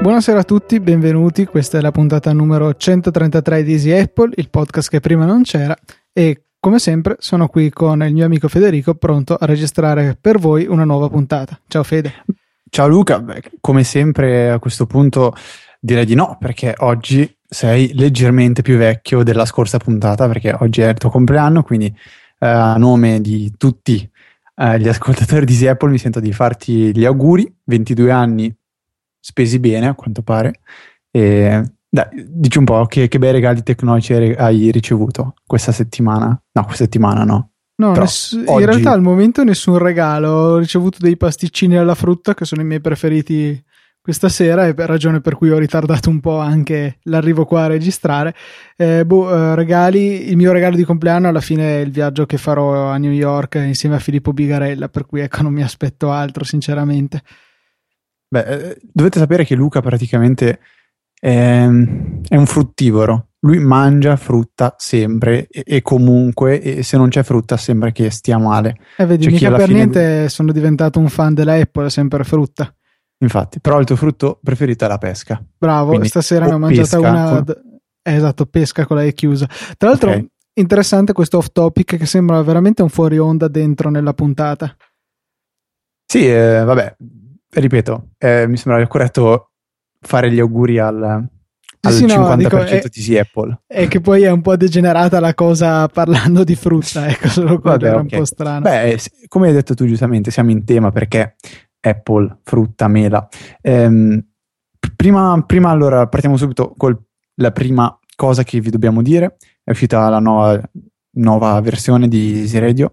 Buonasera a tutti, benvenuti. Questa è la puntata numero 133 di Easy Apple, il podcast che prima non c'era. E come sempre sono qui con il mio amico Federico, pronto a registrare per voi una nuova puntata. Ciao Fede. Ciao Luca, Beh, come sempre a questo punto direi di no, perché oggi sei leggermente più vecchio della scorsa puntata, perché oggi è il tuo compleanno, quindi eh, a nome di tutti eh, gli ascoltatori di Easy Apple mi sento di farti gli auguri, 22 anni spesi bene a quanto pare. E dai, dici un po' che, che bei regali tecnologici hai ricevuto questa settimana? No, questa settimana no. No, ness- oggi... in realtà al momento nessun regalo. Ho ricevuto dei pasticcini alla frutta che sono i miei preferiti questa sera e per ragione per cui ho ritardato un po' anche l'arrivo qua a registrare. Eh, boh, eh, regali, il mio regalo di compleanno alla fine è il viaggio che farò a New York insieme a Filippo Bigarella, per cui ecco non mi aspetto altro sinceramente. Beh, eh, dovete sapere che Luca praticamente è, è un fruttivoro. Lui mangia frutta sempre e, e, comunque, e se non c'è frutta sembra che stia male. E eh, vedi, cioè, mica per niente sono diventato un fan della Apple, sempre frutta. Infatti, però il tuo frutto preferito è la pesca. Bravo, Quindi, stasera ne ho mangiata una... Con... Eh, esatto, pesca con la E chiusa. Tra l'altro, okay. interessante questo off topic che sembra veramente un fuori onda dentro nella puntata. Sì, eh, vabbè, ripeto, eh, mi sembra corretto fare gli auguri al, al sì, 50% no, dico, è, di Apple. E che poi è un po' degenerata la cosa parlando di frutta, ecco, solo quello Vabbè, era okay. un po' strano. Beh, come hai detto tu giustamente, siamo in tema perché Apple, frutta, mela. Ehm, prima, prima, allora, partiamo subito con la prima cosa che vi dobbiamo dire. È uscita la nuova, nuova versione di Easy Radio.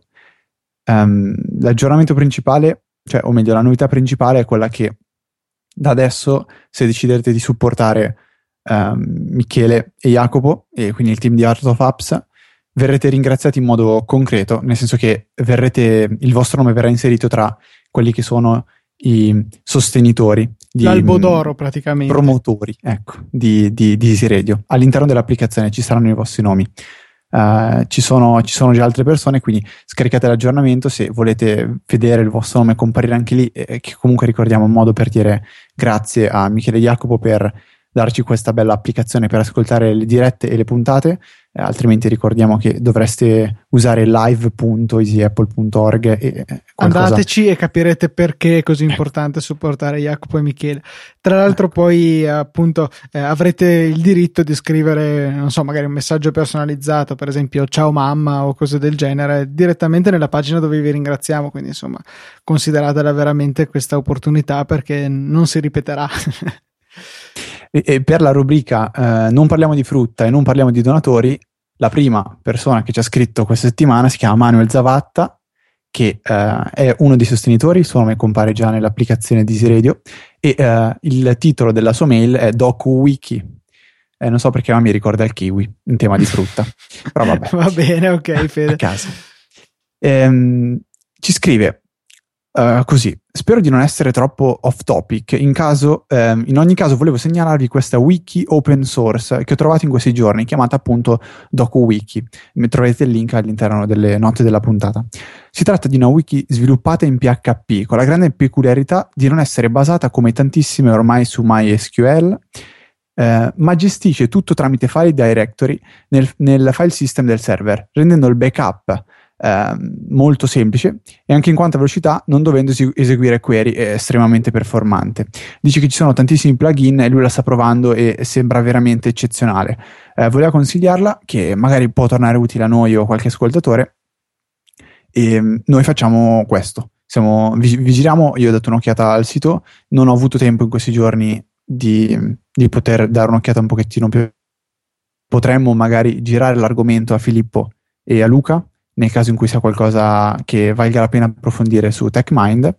Um, l'aggiornamento principale cioè, o meglio, la novità principale è quella che da adesso, se deciderete di supportare um, Michele e Jacopo, e quindi il team di Art of Apps, verrete ringraziati in modo concreto, nel senso che verrete, il vostro nome verrà inserito tra quelli che sono i sostenitori di l'albo d'oro praticamente. promotori ecco, di, di, di Easy Radio. All'interno dell'applicazione ci saranno i vostri nomi Uh, ci, sono, ci, sono, già altre persone, quindi scaricate l'aggiornamento se volete vedere il vostro nome comparire anche lì, eh, che comunque ricordiamo un modo per dire grazie a Michele Jacopo per darci questa bella applicazione per ascoltare le dirette e le puntate eh, altrimenti ricordiamo che dovreste usare live.easyapple.org e eh, qualcosa... andateci e capirete perché è così importante supportare Jacopo e Michele. Tra l'altro ecco. poi appunto eh, avrete il diritto di scrivere non so magari un messaggio personalizzato per esempio ciao mamma o cose del genere direttamente nella pagina dove vi ringraziamo. Quindi insomma consideratela veramente questa opportunità perché non si ripeterà. E per la rubrica eh, non parliamo di frutta e non parliamo di donatori, la prima persona che ci ha scritto questa settimana si chiama Manuel Zavatta, che eh, è uno dei sostenitori, il suo nome compare già nell'applicazione di Easy Radio, e eh, il titolo della sua mail è DocuWiki. Eh, non so perché ma mi ricorda il kiwi in tema di frutta, però vabbè. Va bene, ok, Fede. A caso. Ehm, ci scrive, Uh, così, spero di non essere troppo off topic. In, caso, um, in, ogni caso, volevo segnalarvi questa wiki open source che ho trovato in questi giorni, chiamata appunto DocuWiki. Troverete il link all'interno delle note della puntata. Si tratta di una wiki sviluppata in PHP, con la grande peculiarità di non essere basata come tantissime ormai su MySQL. Uh, ma gestisce tutto tramite file directory nel, nel file system del server, rendendo il backup eh, molto semplice e anche in quanto a velocità non dovendo eseguire query è estremamente performante. Dice che ci sono tantissimi plugin e lui la sta provando e sembra veramente eccezionale. Eh, voleva consigliarla che magari può tornare utile a noi o a qualche ascoltatore e ehm, noi facciamo questo. Siamo, vi, vi giriamo, io ho dato un'occhiata al sito, non ho avuto tempo in questi giorni di, di poter dare un'occhiata un pochettino più. Potremmo magari girare l'argomento a Filippo e a Luca nel caso in cui sia qualcosa che valga la pena approfondire su TechMind.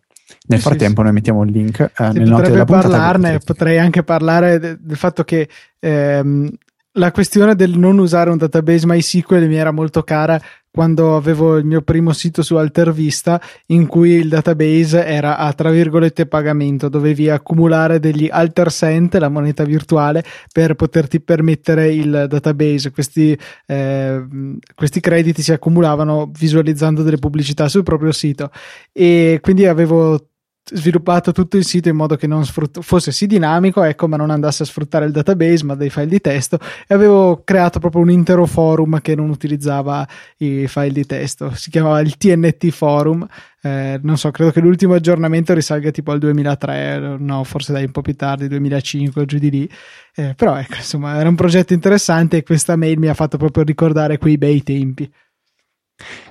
Nel frattempo, sì, noi mettiamo il link eh, nel note della puntata. Parlarne, potrei anche parlare de- del fatto che ehm, la questione del non usare un database MySQL mi era molto cara quando avevo il mio primo sito su Altervista in cui il database era a tra virgolette pagamento, dovevi accumulare degli alter cent, la moneta virtuale, per poterti permettere il database. Questi, eh, questi crediti si accumulavano visualizzando delle pubblicità sul proprio sito e quindi avevo sviluppato tutto il sito in modo che non sfrutta, fosse sì dinamico, ecco, ma non andasse a sfruttare il database, ma dei file di testo. E avevo creato proprio un intero forum che non utilizzava i file di testo. Si chiamava il TNT Forum. Eh, non so, credo che l'ultimo aggiornamento risalga tipo al 2003, no, forse dai un po' più tardi, 2005 giù di lì. Eh, però ecco, insomma, era un progetto interessante e questa mail mi ha fatto proprio ricordare quei bei tempi.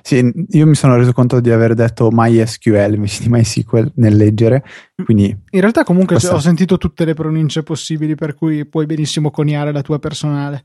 Sì, io mi sono reso conto di aver detto MySQL invece di MySQL nel leggere, quindi... In realtà comunque questa... ho sentito tutte le pronunce possibili per cui puoi benissimo coniare la tua personale.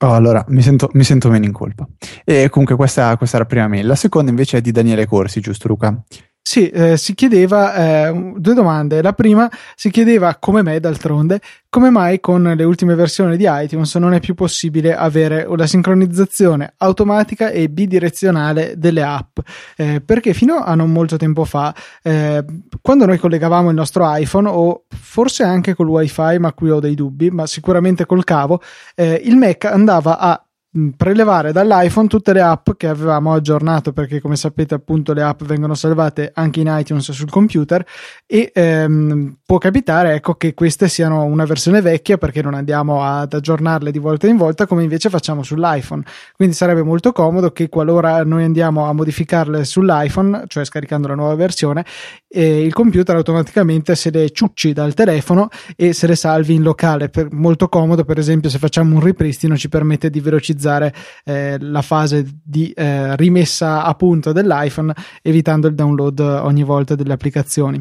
Oh, allora mi sento, mi sento, meno in colpa. E comunque questa, questa era la prima mail. La seconda invece è di Daniele Corsi, giusto Luca? Sì, eh, si chiedeva eh, due domande. La prima si chiedeva, come me d'altronde, come mai con le ultime versioni di iTunes non è più possibile avere una sincronizzazione automatica e bidirezionale delle app? Eh, perché fino a non molto tempo fa, eh, quando noi collegavamo il nostro iPhone, o forse anche col WiFi, ma qui ho dei dubbi, ma sicuramente col cavo, eh, il Mac andava a prelevare dall'iPhone tutte le app che avevamo aggiornato perché come sapete appunto le app vengono salvate anche in iTunes sul computer e ehm, può capitare ecco che queste siano una versione vecchia perché non andiamo ad aggiornarle di volta in volta come invece facciamo sull'iPhone. Quindi sarebbe molto comodo che qualora noi andiamo a modificarle sull'iPhone cioè scaricando la nuova versione eh, il computer automaticamente se le ciucci dal telefono e se le salvi in locale. Per, molto comodo per esempio se facciamo un ripristino ci permette di velocizzare velocizzare eh, la fase di eh, rimessa a punto dell'iPhone evitando il download ogni volta delle applicazioni.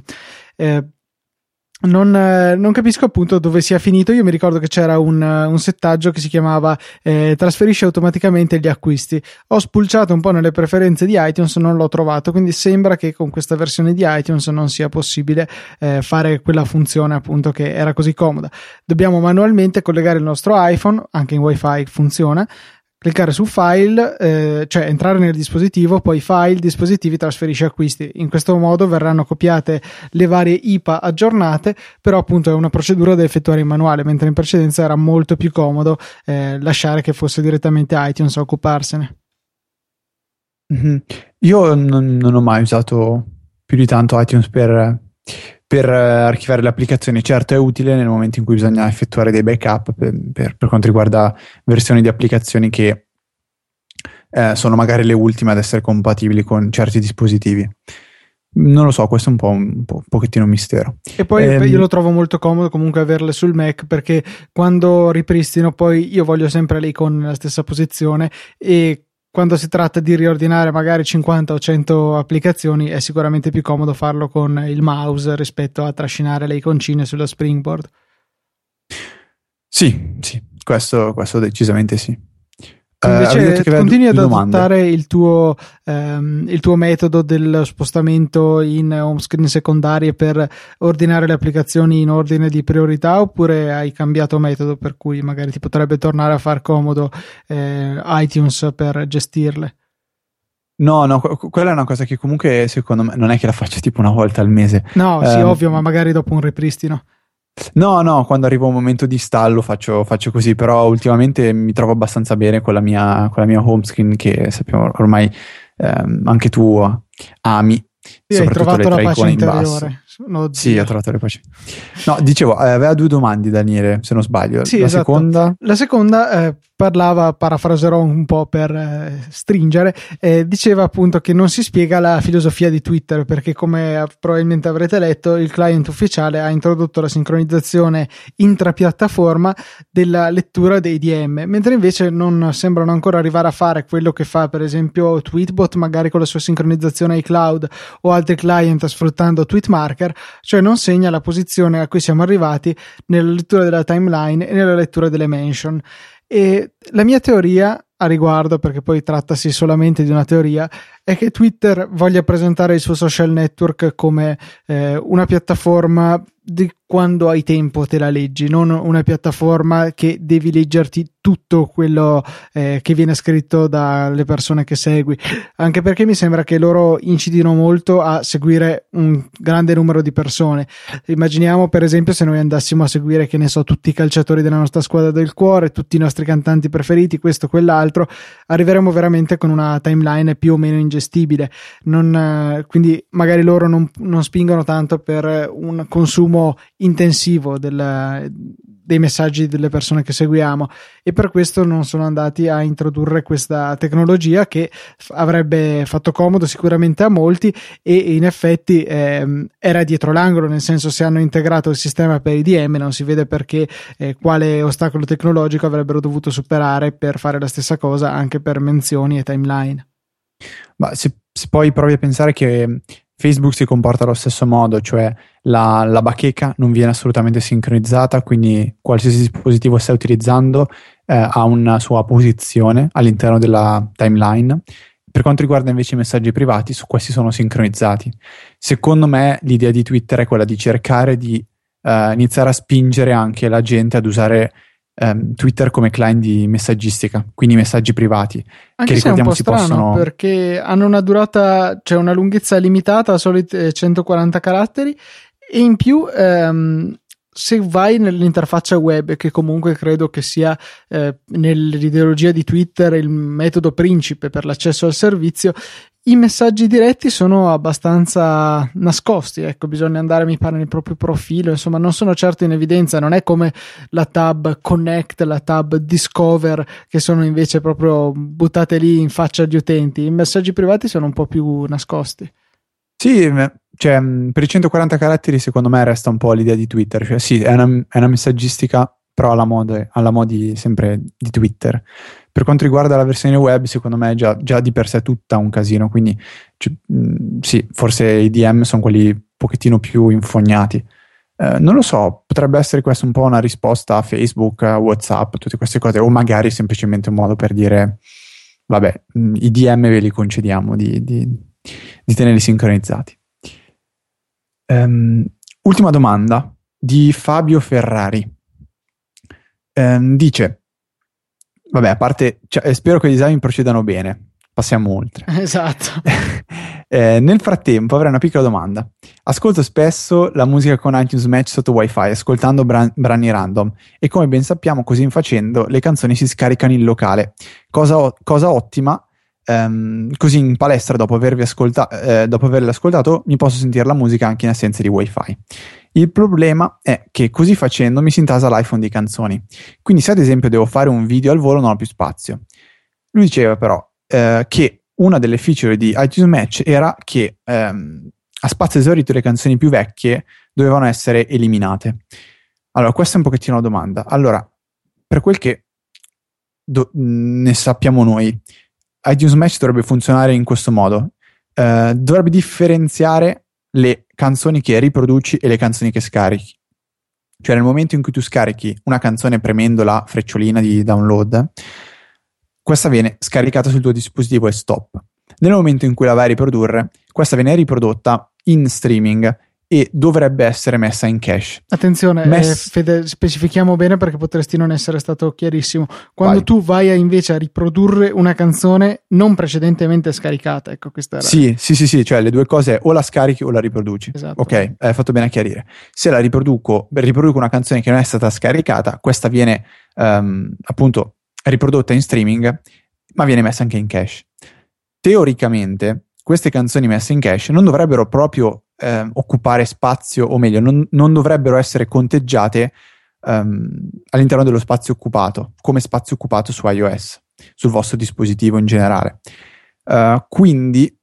Eh, non, eh, non, capisco appunto dove sia finito. Io mi ricordo che c'era un, un settaggio che si chiamava eh, trasferisce automaticamente gli acquisti. Ho spulciato un po' nelle preferenze di iTunes, non l'ho trovato. Quindi sembra che con questa versione di iTunes non sia possibile eh, fare quella funzione appunto che era così comoda. Dobbiamo manualmente collegare il nostro iPhone, anche in WiFi funziona cliccare su file, eh, cioè entrare nel dispositivo, poi file, dispositivi, trasferisci acquisti. In questo modo verranno copiate le varie IPA aggiornate, però appunto è una procedura da effettuare in manuale, mentre in precedenza era molto più comodo eh, lasciare che fosse direttamente iTunes a occuparsene. Mm-hmm. Io non, non ho mai usato più di tanto iTunes per per eh, archiviare le applicazioni. Certo è utile nel momento in cui bisogna effettuare dei backup per, per, per quanto riguarda versioni di applicazioni che eh, sono magari le ultime ad essere compatibili con certi dispositivi. Non lo so, questo è un po' un, po', un pochettino un mistero. E poi ehm, io lo trovo molto comodo comunque averle sul Mac perché quando ripristino poi io voglio sempre l'icon nella stessa posizione e quando si tratta di riordinare magari 50 o 100 applicazioni è sicuramente più comodo farlo con il mouse rispetto a trascinare le iconcine sullo springboard. Sì, sì, questo, questo decisamente sì. Invece uh, continui ad adottare il tuo, um, il tuo, metodo dello spostamento in home screen secondarie per ordinare le applicazioni in ordine di priorità oppure hai cambiato metodo per cui magari ti potrebbe tornare a far comodo eh, iTunes per gestirle? No, no, quella è una cosa che comunque secondo me non è che la faccio tipo una volta al mese. No, sì, um, ovvio, ma magari dopo un ripristino. No, no, quando arriva un momento di stallo faccio, faccio, così, però ultimamente mi trovo abbastanza bene con la mia, con la mia home screen che sappiamo ormai ehm, anche tu ami. Sì, hai trovato la pace interiore. No, sì, ho trovato le pace. No, dicevo, eh, aveva due domande Daniele, se non sbaglio. Sì, la esatto. seconda? La seconda eh, parlava, parafraserò un po' per eh, stringere, eh, diceva appunto che non si spiega la filosofia di Twitter perché come probabilmente avrete letto il client ufficiale ha introdotto la sincronizzazione intrapiattaforma della lettura dei DM, mentre invece non sembrano ancora arrivare a fare quello che fa per esempio Tweetbot magari con la sua sincronizzazione iCloud o altri client sfruttando Tweetmarker, cioè non segna la posizione a cui siamo arrivati nella lettura della timeline e nella lettura delle mention. E la mia teoria a riguardo, perché poi trattasi solamente di una teoria, è che Twitter voglia presentare il suo social network come eh, una piattaforma quando hai tempo te la leggi, non una piattaforma che devi leggerti tutto quello eh, che viene scritto dalle persone che segui, anche perché mi sembra che loro incidino molto a seguire un grande numero di persone. Immaginiamo per esempio se noi andassimo a seguire, che ne so, tutti i calciatori della nostra squadra del cuore, tutti i nostri cantanti preferiti, questo, quell'altro, arriveremo veramente con una timeline più o meno ingestibile. Non, eh, quindi magari loro non, non spingono tanto per un consumo intensivo del, dei messaggi delle persone che seguiamo. E per questo non sono andati a introdurre questa tecnologia che avrebbe fatto comodo sicuramente a molti e in effetti ehm, era dietro l'angolo nel senso se hanno integrato il sistema per IDM non si vede perché eh, quale ostacolo tecnologico avrebbero dovuto superare per fare la stessa cosa anche per menzioni e timeline. Ma se, se poi provi a pensare che Facebook si comporta allo stesso modo, cioè la, la, bacheca non viene assolutamente sincronizzata, quindi qualsiasi dispositivo stai utilizzando eh, ha una sua posizione all'interno della timeline. Per quanto riguarda invece i messaggi privati, su questi sono sincronizzati. Secondo me l'idea di Twitter è quella di cercare di eh, iniziare a spingere anche la gente ad usare um, Twitter come client di messaggistica, quindi messaggi privati. Anche che se è un po' strano possono... perché hanno una durata, cioè una lunghezza limitata, solite 140 caratteri, e in più um, se vai nell'interfaccia web, che comunque credo che sia eh, nell'ideologia di Twitter il metodo principe per l'accesso al servizio, i messaggi diretti sono abbastanza nascosti, ecco, bisogna andare, mi pare, nel proprio profilo, insomma, non sono certo in evidenza, non è come la tab Connect, la tab Discover, che sono invece proprio buttate lì in faccia agli utenti. I messaggi privati sono un po' più nascosti. Sì, cioè, per i 140 caratteri, secondo me, resta un po' l'idea di Twitter, cioè, sì, è una, è una messaggistica però alla mode, alla modi sempre di Twitter. Per quanto riguarda la versione web, secondo me è già, già di per sé tutta un casino, quindi cioè, mh, sì, forse i DM sono quelli un pochettino più infognati. Eh, non lo so, potrebbe essere questo un po' una risposta a Facebook, a WhatsApp, tutte queste cose, o magari semplicemente un modo per dire, vabbè, mh, i DM ve li concediamo di, di, di tenerli sincronizzati. Um, ultima domanda di Fabio Ferrari. Um, dice, Vabbè, a parte, cioè, spero che gli esami procedano bene. Passiamo oltre. Esatto. eh, nel frattempo avrei una piccola domanda. Ascolto spesso la musica con iTunes Match sotto WiFi, ascoltando bran- brani random. E come ben sappiamo, così facendo, le canzoni si scaricano in locale. Cosa, o- cosa ottima Um, così in palestra, dopo, ascolta- eh, dopo averle ascoltato, mi posso sentire la musica anche in assenza di wifi. Il problema è che così facendo mi si intasa l'iPhone di canzoni. Quindi, se ad esempio devo fare un video al volo, non ho più spazio. Lui diceva però eh, che una delle feature di iTunes Match era che ehm, a spazio esaurito le canzoni più vecchie dovevano essere eliminate. Allora, questa è un pochettino la domanda. Allora, per quel che do- ne sappiamo noi, iTunes Match dovrebbe funzionare in questo modo. Uh, dovrebbe differenziare le canzoni che riproduci e le canzoni che scarichi. Cioè nel momento in cui tu scarichi una canzone premendo la frecciolina di download, questa viene scaricata sul tuo dispositivo e stop. Nel momento in cui la vai a riprodurre, questa viene riprodotta in streaming e dovrebbe essere messa in cache. Attenzione, eh, Mess- eh, Fede, specifichiamo bene perché potresti non essere stato chiarissimo. Quando vai. tu vai a invece a riprodurre una canzone non precedentemente scaricata, ecco questa era. Sì, sì, sì, sì, cioè le due cose o la scarichi o la riproduci. Esatto. Ok, hai fatto bene a chiarire. Se la riproduco, riproduco una canzone che non è stata scaricata, questa viene um, appunto riprodotta in streaming, ma viene messa anche in cache. Teoricamente, queste canzoni messe in cache non dovrebbero proprio eh, occupare spazio, o meglio, non, non dovrebbero essere conteggiate um, all'interno dello spazio occupato, come spazio occupato su iOS, sul vostro dispositivo in generale. Uh, quindi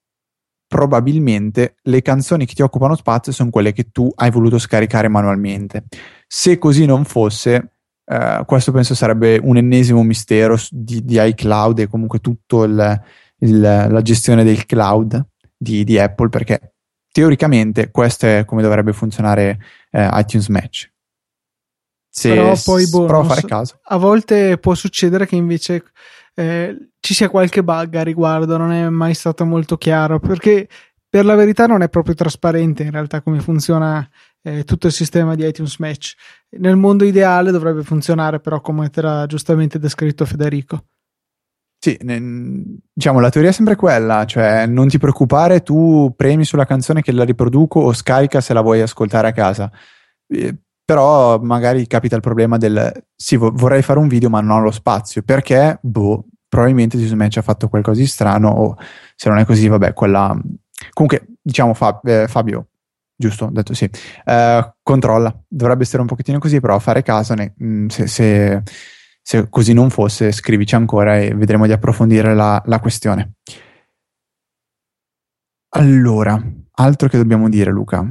probabilmente le canzoni che ti occupano spazio sono quelle che tu hai voluto scaricare manualmente. Se così non fosse, uh, questo penso sarebbe un ennesimo mistero di, di iCloud e comunque tutta la gestione del cloud di, di Apple, perché teoricamente questo è come dovrebbe funzionare eh, iTunes Match. Se Però poi boh, prova a fare so, caso. A volte può succedere che invece eh, ci sia qualche bug a riguardo, non è mai stato molto chiaro perché per la verità non è proprio trasparente in realtà come funziona eh, tutto il sistema di iTunes Match. Nel mondo ideale dovrebbe funzionare, però, come era giustamente descritto Federico. Sì, diciamo la teoria è sempre quella, cioè non ti preoccupare, tu premi sulla canzone che la riproduco o scarica se la vuoi ascoltare a casa. Eh, però magari capita il problema del sì, vorrei fare un video ma non ho lo spazio perché, boh, probabilmente su Match ha fatto qualcosa di strano o se non è così, vabbè, quella... Comunque, diciamo Fab, eh, Fabio, giusto, ho detto sì, eh, controlla, dovrebbe essere un pochettino così, però a fare caso, ne, mm, se, se, se, così non fosse, scrivici ancora e vedremo di approfondire la, la questione. Allora, Altro che dobbiamo dire, Luca?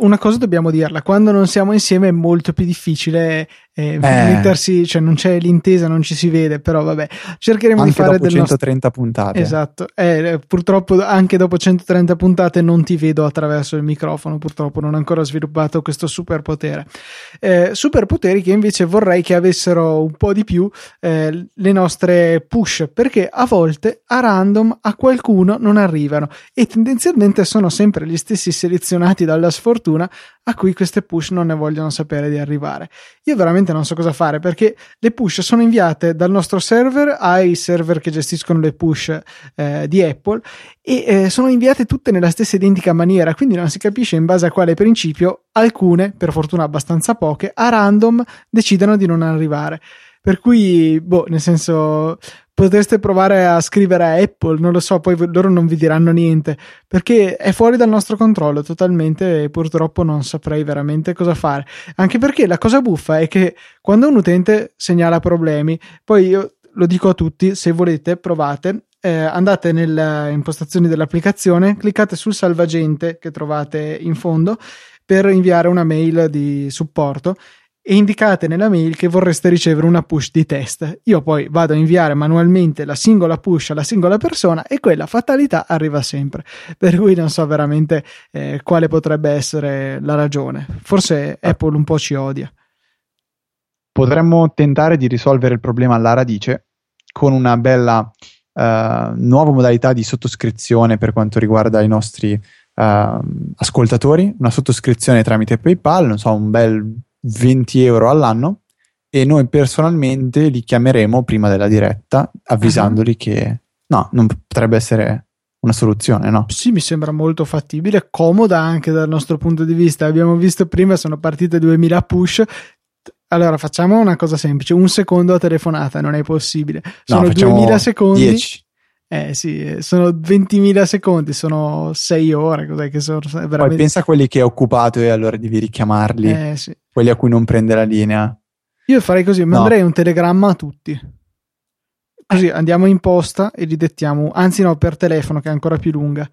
Una cosa dobbiamo dirla: quando non siamo insieme è molto più difficile eh, eh. mettersi, cioè non c'è l'intesa, non ci si vede, però vabbè, cercheremo anche di fare dopo 130 nostro... puntate. Esatto, eh, purtroppo anche dopo 130 puntate non ti vedo attraverso il microfono, purtroppo non ho ancora sviluppato questo superpotere. Eh, superpoteri che invece vorrei che avessero un po' di più eh, le nostre push, perché a volte a random a qualcuno non arrivano e tendenzialmente sono sempre gli stessi selezionati dalla sfortuna a cui queste push non ne vogliono sapere di arrivare. Io veramente non so cosa fare perché le push sono inviate dal nostro server ai server che gestiscono le push eh, di Apple e eh, sono inviate tutte nella stessa identica maniera, quindi non si capisce in base a quale principio alcune, per fortuna abbastanza poche, a random decidono di non arrivare. Per cui, boh, nel senso, potreste provare a scrivere a Apple, non lo so, poi loro non vi diranno niente, perché è fuori dal nostro controllo totalmente e purtroppo non saprei veramente cosa fare. Anche perché la cosa buffa è che quando un utente segnala problemi, poi io lo dico a tutti, se volete provate, eh, andate nelle impostazioni dell'applicazione, cliccate sul salvagente che trovate in fondo per inviare una mail di supporto e indicate nella mail che vorreste ricevere una push di test. Io poi vado a inviare manualmente la singola push alla singola persona e quella fatalità arriva sempre. Per cui non so veramente eh, quale potrebbe essere la ragione. Forse ah. Apple un po' ci odia. Potremmo tentare di risolvere il problema alla radice con una bella uh, nuova modalità di sottoscrizione per quanto riguarda i nostri uh, ascoltatori, una sottoscrizione tramite PayPal, non so, un bel 20 euro all'anno e noi personalmente li chiameremo prima della diretta avvisandoli uh-huh. che no, non potrebbe essere una soluzione, no? Sì, mi sembra molto fattibile, comoda anche dal nostro punto di vista. Abbiamo visto prima, sono partite 2000 push. Allora facciamo una cosa semplice: un secondo a telefonata non è possibile. Sono no, 2000 secondi. 10. Eh sì, sono 20.000 secondi, sono 6 ore, cos'è che sono veramente... Poi pensa a quelli che è occupato e allora devi richiamarli, eh, sì. quelli a cui non prende la linea. Io farei così, manderei no. un telegramma a tutti. Così andiamo in posta e li dettiamo, anzi no, per telefono che è ancora più lunga.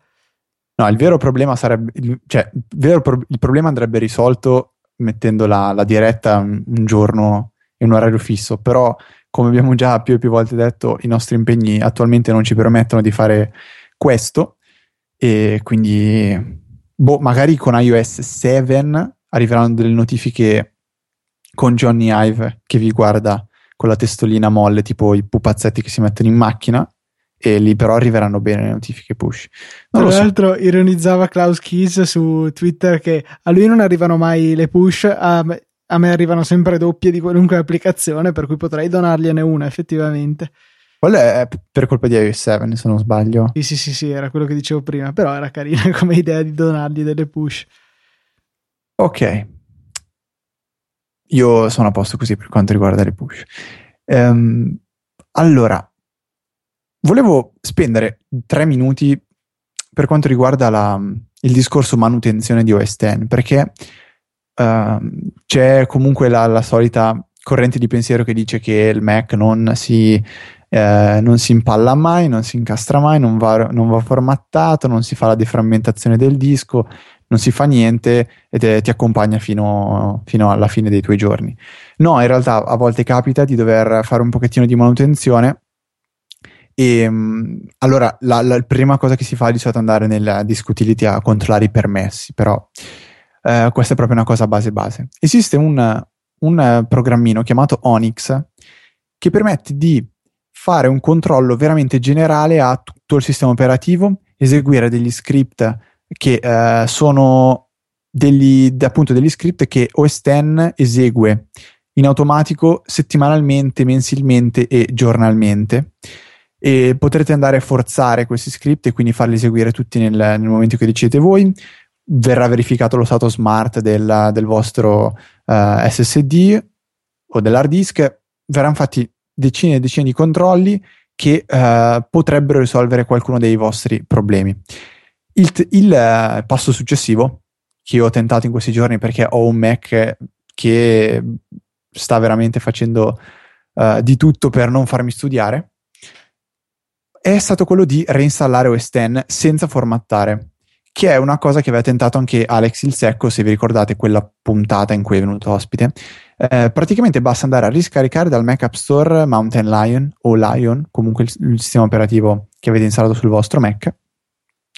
No, il vero problema sarebbe, cioè, il, vero pro- il problema andrebbe risolto mettendo la, la diretta un, un giorno in un orario fisso, però come abbiamo già più e più volte detto, i nostri impegni attualmente non ci permettono di fare questo e quindi boh, magari con iOS 7 arriveranno delle notifiche con Johnny Ive che vi guarda con la testolina molle, tipo i pupazzetti che si mettono in macchina e lì però arriveranno bene le notifiche push. Non Tra l'altro so. ironizzava Klaus Keys su Twitter che a lui non arrivano mai le push, a, a me arrivano sempre doppie di qualunque applicazione, per cui potrei donargliene una effettivamente. Quello è per colpa di iOS 7, se non sbaglio. Sì, sì, sì, sì, era quello che dicevo prima, però era carina come idea di donargli delle push. Ok. Io sono a posto così per quanto riguarda le push. Um, allora, volevo spendere tre minuti per quanto riguarda la, il discorso manutenzione di OS X, perché Ehm, c'è comunque la, la, solita corrente di pensiero che dice che il Mac non si, eh, non si impalla mai, non si incastra mai, non va, non va, formattato, non si fa la deframmentazione del disco, non si fa niente e te, ti accompagna fino, fino, alla fine dei tuoi giorni. No, in realtà a volte capita di dover fare un pochettino di manutenzione. E mm, allora la, la prima cosa che si fa è di solito andare nel disk utility a controllare i permessi, però eh, questa è proprio una cosa base base. Esiste un, un programmino chiamato Onyx che permette di fare un controllo veramente generale a tutto il sistema operativo, eseguire degli script che eh, sono degli, appunto, degli script che OS X esegue in automatico settimanalmente, mensilmente e giornalmente e potrete andare a forzare questi script e quindi farli eseguire tutti nel, nel momento che decidete voi verrà verificato lo stato smart del, del vostro uh, eh, SSD o dell'hard disk. Verranno fatti decine e decine di controlli che uh, potrebbero risolvere qualcuno dei vostri problemi. Il, il uh, passo successivo che ho tentato in questi giorni perché ho un Mac che sta veramente facendo di tutto per non farmi studiare, è stato quello di reinstallare OS X senza formattare, che è una cosa che aveva tentato anche Alex il Secco, se vi ricordate quella puntata in cui è venuto ospite. Eh, praticamente basta andare a riscaricare dal Mac App Store Mountain Lion o Lion, comunque il, il sistema operativo che avete installato sul vostro Mac,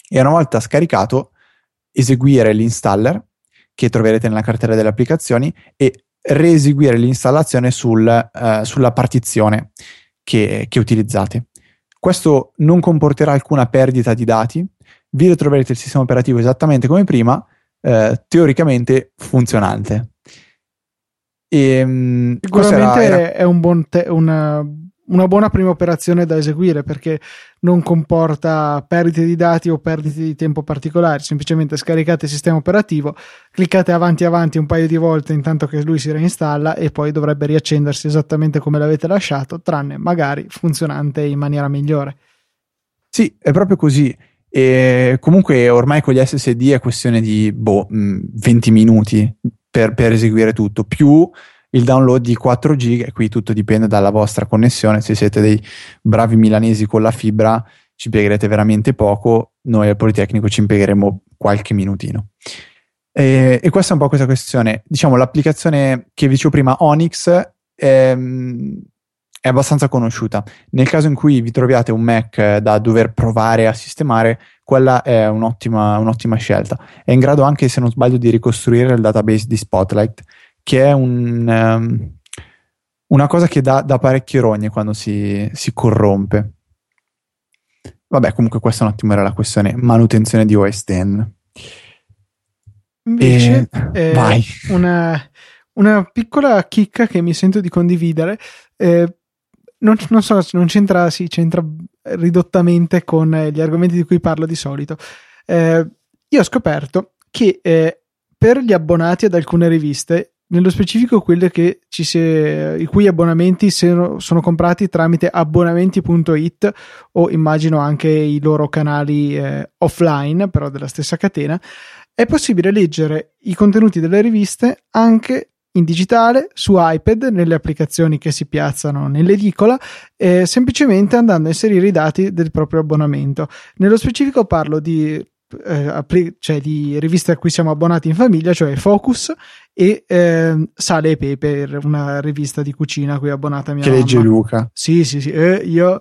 e una volta scaricato eseguire l'installer che troverete nella cartella delle applicazioni e reeseguire l'installazione sul, uh, sulla partizione che, che, utilizzate. Questo non comporterà alcuna perdita di dati, vi ritroverete il sistema operativo esattamente come prima, uh, teoricamente funzionante. E, ehm, Sicuramente era, era... è un buon te- una una buona prima operazione da eseguire perché non comporta perdite di dati o perdite di tempo particolari, semplicemente scaricate il sistema operativo, cliccate avanti avanti un paio di volte intanto che lui si reinstalla e poi dovrebbe riaccendersi esattamente come l'avete lasciato, tranne magari funzionante in maniera migliore. Sì, è proprio così. E comunque ormai con gli SSD è questione di boh, 20 minuti per, per eseguire tutto, più il download di 4 giga e qui tutto dipende dalla vostra connessione. Se siete dei bravi milanesi con la fibra, ci impiegherete veramente poco. Noi al Politecnico ci impiegheremo qualche minutino. E, e, questa è un po' questa questione. Diciamo, l'applicazione che vi dicevo prima, Onyx, è, è abbastanza conosciuta. Nel caso in cui vi troviate un Mac da dover provare a sistemare, quella è un'ottima, un'ottima scelta. È in grado anche, se non sbaglio, di ricostruire il database di Spotlight che è un, um, una cosa che dà, dà parecchie rogne quando si, si, corrompe. Vabbè, comunque questa un attimo era la questione manutenzione di OS X. Invece, e... eh, vai. Una, una, piccola chicca che mi sento di condividere. Eh, non, non, so, non c'entra, sì, c'entra ridottamente con gli argomenti di cui parlo di solito. Eh, io ho scoperto che eh, per gli abbonati ad alcune riviste nello specifico quelle che ci si, i cui abbonamenti sono, sono comprati tramite abbonamenti.it o immagino anche i loro canali eh, offline, però della stessa catena, è possibile leggere i contenuti delle riviste anche in digitale su iPad nelle applicazioni che si piazzano nell'edicola eh, semplicemente andando a inserire i dati del proprio abbonamento nello specifico parlo di eh, cioè di riviste a cui siamo abbonati in famiglia, cioè Focus e eh, Sale e Pepe, una rivista di cucina a cui è abbonata mia che mamma. legge Luca. Sì, sì, sì. Eh, io,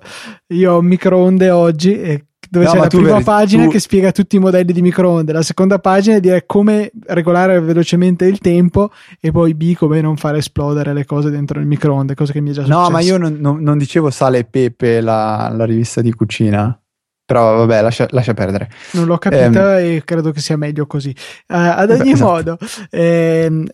io, ho un microonde oggi e dove no, c'è la prima veri, pagina tu... che spiega tutti i modelli di microonde, la seconda pagina dire come regolare velocemente il tempo e poi B come non far esplodere le cose dentro il microonde, cosa che mi è già successo. No, ma io non, non, non dicevo Sale e Pepe, la, la rivista di cucina. Però vabbè, lascia, lascia perdere. Non l'ho capita eh, e credo che sia meglio così. Uh, ad ogni esatto. modo, ehm,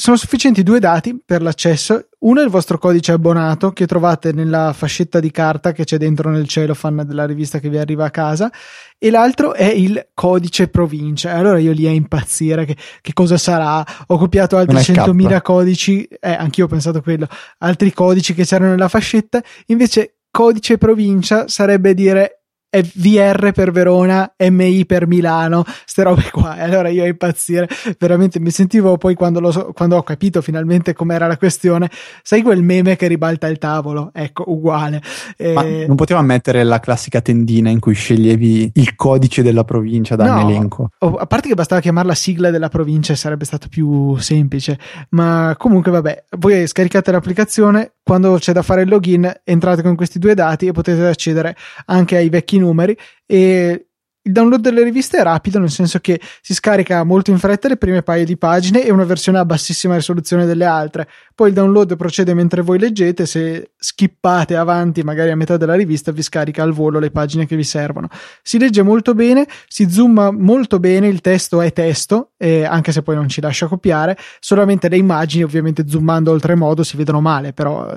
sono sufficienti due dati per l'accesso. Uno è il vostro codice abbonato che trovate nella fascetta di carta che c'è dentro nel cellophane della rivista che vi arriva a casa, e l'altro è il codice provincia. Allora io lì a impazzire che, che cosa sarà. Ho copiato altri 100.000 codici, eh, anch'io ho pensato quello, altri codici che c'erano nella fascetta. Invece, codice provincia sarebbe dire è VR per Verona, MI per Milano, ste robe qua. E allora io a impazzire, veramente mi sentivo poi quando, lo, quando ho capito finalmente com'era la questione, sai quel meme che ribalta il tavolo? Ecco, uguale. E... non poteva mettere la classica tendina in cui sceglievi il codice della provincia da no, un elenco? A parte che bastava chiamarla sigla della provincia e sarebbe stato più semplice, ma comunque vabbè, voi scaricate l'applicazione, quando c'è da fare il login entrate con questi due dati e potete accedere anche ai vecchi numeri e il download delle riviste è rapido, nel senso che si scarica molto in fretta le prime paio di pagine e una versione a bassissima risoluzione delle altre. Poi il download procede mentre voi leggete, se skippate avanti magari a metà della rivista vi scarica al volo le pagine che vi servono. Si legge molto bene, si zooma molto bene, il testo è testo, eh, anche se poi non ci lascia copiare, solamente le immagini ovviamente zoomando oltremodo si vedono male, però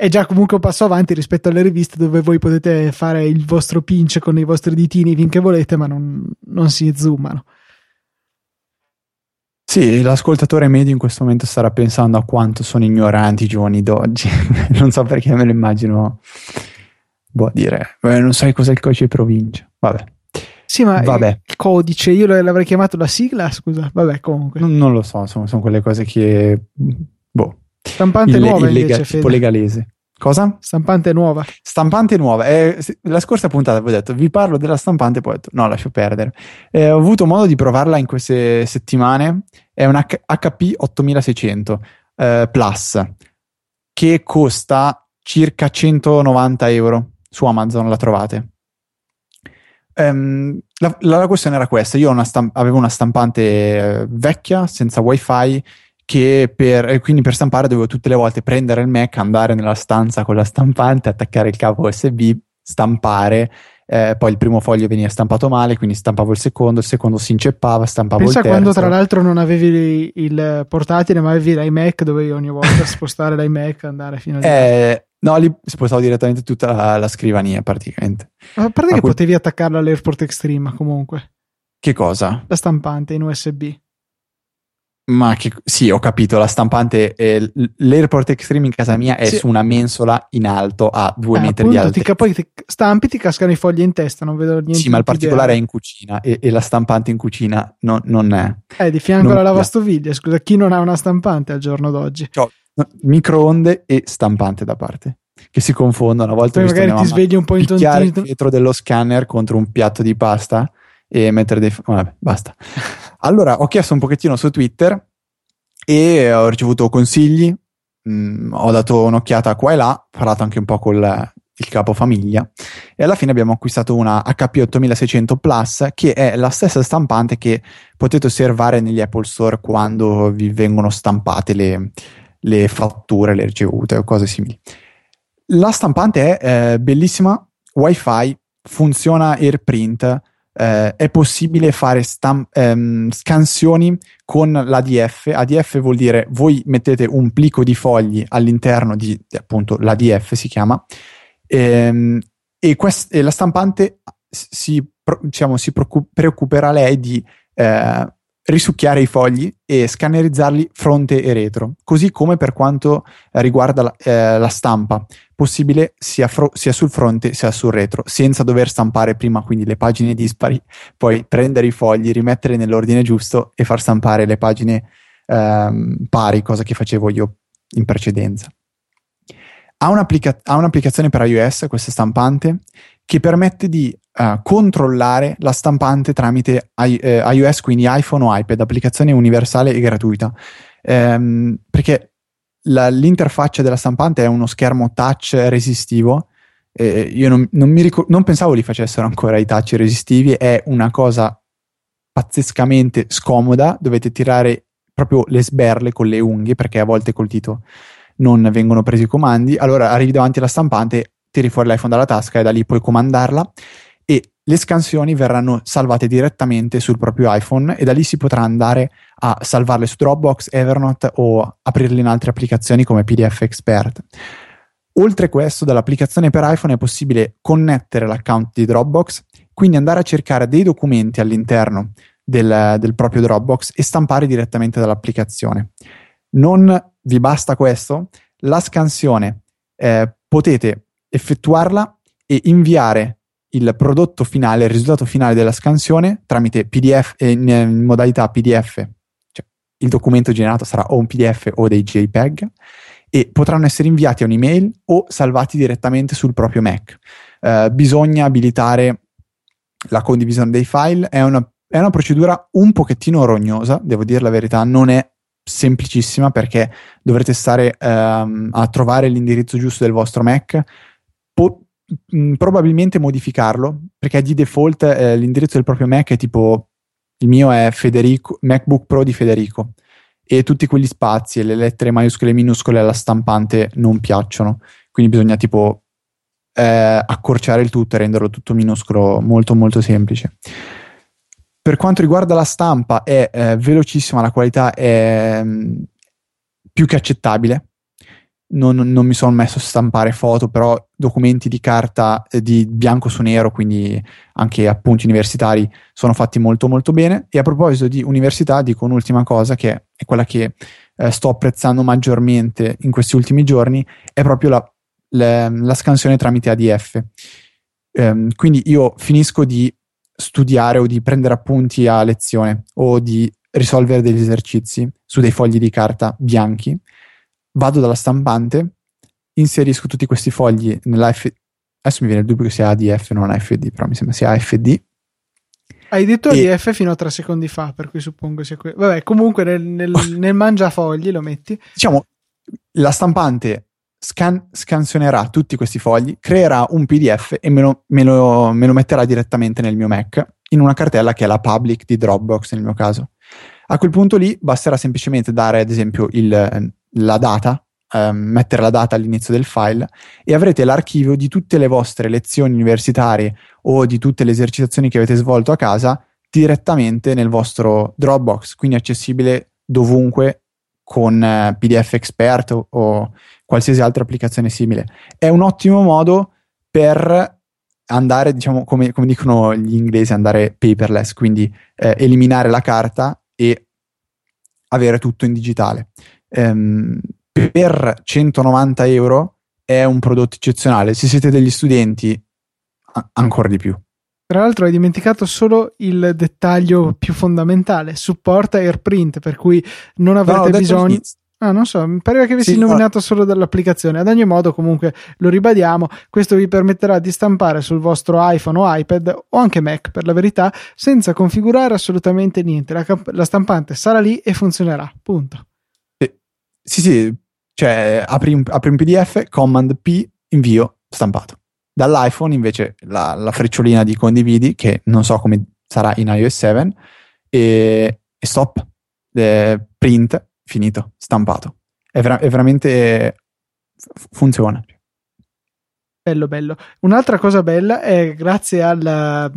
è già comunque un passo avanti rispetto alle riviste dove voi potete fare il vostro pinch con i vostri ditini finché volete, ma non, non si zoomano. Sì, l'ascoltatore medio in questo momento starà pensando a quanto sono ignoranti i giovani d'oggi. non so perché me lo immagino. Boh, dire, eh, non sai cos'è il codice provincia. Vabbè. Sì, ma Vabbè. il codice, io l'avrei chiamato la sigla, scusa. Vabbè, comunque. Non, non lo so, sono, sono, quelle cose che. Stampante Ille- nuova illega- invece, tipo legalese. Cosa? Stampante nuova. Stampante nuova. Eh, la scorsa puntata avevo detto, vi parlo della stampante, poi ho detto, no, lascio perdere. Eh, ho avuto modo di provarla in queste settimane. È un H- HP 8600 eh, Plus che costa circa 190 euro. Su Amazon la trovate. Um, la, la, questione era questa: io una stamp- avevo una stampante eh, vecchia senza wifi che per, quindi per stampare dovevo tutte le volte prendere il Mac, andare nella stanza con la stampante, attaccare il cavo USB, stampare. Eh, poi il primo foglio veniva stampato male, quindi stampavo il secondo, il secondo si inceppava, stampavo Pensa il terzo. quando tra l'altro non avevi il portatile, ma avevi l'iMac, dovevi ogni volta spostare l'iMac e andare fino a. Eh, no, lì spostavo direttamente tutta la, la scrivania praticamente. Ma a parte ma che quel... potevi attaccarla all'AirPort Extreme comunque. Che cosa? La stampante in USB. Ma che, sì, ho capito, la stampante, eh, l'Airport Extreme in casa mia è sì. su una mensola in alto a due eh, metri appunto, di. Ti, poi ti stampi, ti cascano i fogli in testa, non vedo niente. Sì, ma il particolare idea. è in cucina e, e, la stampante in cucina no, non è. Eh, di fianco alla lavastoviglie, scusa, chi non ha una stampante al giorno d'oggi? Cioè, microonde e stampante da parte. Che si confondono, a volte poi magari ti svegli un po' intontito. dietro dello scanner contro un piatto di pasta e mettere dei... Vabbè, basta. Allora, ho chiesto un pochettino su Twitter e ho ricevuto consigli, mh, mm, ho dato un'occhiata qua e là, ho parlato anche un po' con il capo famiglia e alla fine abbiamo acquistato una HP 8600 Plus che è la stessa stampante che potete osservare negli Apple Store quando vi vengono stampate le, le fatture, le ricevute o cose simili. La stampante è eh, bellissima, wifi, funziona AirPrint, eh, è possibile fare stam- ehm, scansioni con l'ADF. ADF vuol dire voi mettete un plico di fogli all'interno di appunto l'ADF si chiama ehm, e, quest- e, la stampante si, diciamo, si preoccuperà lei di eh, risucchiare i fogli e scannerizzarli fronte e retro, così come per quanto riguarda la, eh, la stampa, possibile sia, fro- sia, sul fronte sia sul retro, senza dover stampare prima quindi le pagine dispari, poi prendere i fogli, rimettere nell'ordine giusto e far stampare le pagine ehm, pari, cosa che facevo io in precedenza. Ha, un'applica- ha un'applicazione per iOS, questa stampante, che permette di uh, controllare la stampante tramite I- eh, iOS, quindi iPhone o iPad, applicazione universale e gratuita. Um, perché la, l'interfaccia della stampante è uno schermo touch resistivo. Eh, io non, non, ricor- non pensavo li facessero ancora i touch resistivi, è una cosa pazzescamente scomoda, dovete tirare proprio le sberle con le unghie perché a volte col dito non vengono presi i comandi. Allora arrivi davanti alla stampante, tiri fuori l'iPhone dalla tasca e da lì puoi comandarla e le scansioni verranno salvate direttamente sul proprio iPhone e da lì si potrà andare a salvarle su Dropbox, Evernote o aprirle in altre applicazioni come PDF Expert. Oltre questo, dall'applicazione per iPhone è possibile connettere l'account di Dropbox, quindi andare a cercare dei documenti all'interno del, del proprio Dropbox e stampare direttamente dall'applicazione. Non vi basta questo? La scansione eh, potete effettuarla e inviare il prodotto finale, il risultato finale della scansione tramite PDF eh, in, modalità PDF, cioè il documento generato sarà o un PDF o dei JPEG e potranno essere inviati a un'email o salvati direttamente sul proprio Mac. Eh, bisogna abilitare la condivisione dei file, è una, è una procedura un pochettino rognosa, devo dire la verità, non è semplicissima perché dovrete stare ehm, a trovare l'indirizzo giusto del vostro Mac. Po- mh, probabilmente modificarlo perché di default eh, l'indirizzo del proprio Mac è tipo il mio è Federico, MacBook Pro di Federico e tutti quegli spazi e le lettere maiuscole e minuscole alla stampante non piacciono quindi bisogna tipo eh, accorciare il tutto e renderlo tutto minuscolo molto molto semplice per quanto riguarda la stampa è eh, velocissima la qualità è mm, più che accettabile non, non, mi sono messo a stampare foto, però documenti di carta eh, di bianco su nero, quindi anche appunti universitari, sono fatti molto molto bene. E a proposito di università, dico un'ultima cosa che è quella che eh, sto apprezzando maggiormente in questi ultimi giorni, è proprio la, la, la scansione tramite ADF. Um, quindi io finisco di studiare o di prendere appunti a lezione o di risolvere degli esercizi su dei fogli di carta bianchi vado dalla stampante, inserisco tutti questi fogli nella F... Adesso mi viene il dubbio che sia ADF, non AFD, però mi sembra sia AFD. Hai detto e... ADF fino a tre secondi fa, per cui suppongo sia quello. Vabbè, comunque nel, nel, nel mangiafogli lo metti. Diciamo, la stampante scan- scansionerà tutti questi fogli, creerà un PDF e me lo, me, lo, me lo metterà direttamente nel mio Mac in una cartella che è la public di Dropbox nel mio caso. A quel punto lì basterà semplicemente dare ad esempio il, la data, ehm, mettere la data all'inizio del file e avrete l'archivio di tutte le vostre lezioni universitarie o di tutte le esercitazioni che avete svolto a casa direttamente nel vostro Dropbox, quindi accessibile dovunque con eh, PDF Expert o, o qualsiasi altra applicazione simile. È un ottimo modo per andare, diciamo, come, come, dicono gli inglesi, andare paperless, quindi eh, eliminare la carta e avere tutto in digitale ehm, per 190 euro è un prodotto eccezionale. Se siete degli studenti, a- ancora di più. Tra l'altro hai dimenticato solo il dettaglio più fondamentale, supporta AirPrint, per cui non avrete no, bisogno... Ah, non so, mi pareva che avessi sì, illuminato no. solo dall'applicazione. Ad ogni modo, comunque, lo ribadiamo, questo vi permetterà di stampare sul vostro iPhone o iPad o anche Mac, per la verità, senza configurare assolutamente niente. La, la stampante sarà lì e funzionerà. Punto. Sì, sì, cioè apri un, apri un PDF, Command P, invio, stampato. Dall'iPhone invece la, la, frecciolina di condividi, che non so come sarà in iOS 7, e, e stop, e print, finito, stampato. È, vera- è veramente... F- funziona. Bello, bello. Un'altra cosa bella è grazie alla,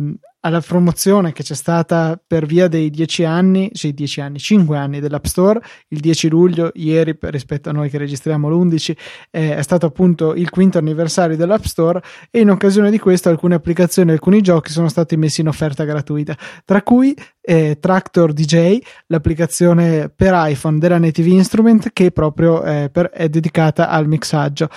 alla promozione che c'è stata per via dei dieci anni, sì, dieci anni, cinque anni dell'App Store, il 10 luglio, ieri rispetto a noi che registriamo l'11, eh, è stato appunto il quinto anniversario dell'App Store e in occasione di questo alcune applicazioni alcuni giochi sono stati messi in offerta gratuita, tra cui eh, Tractor DJ, l'applicazione per iPhone della Native Instrument che proprio eh, per, è dedicata al mixaggio.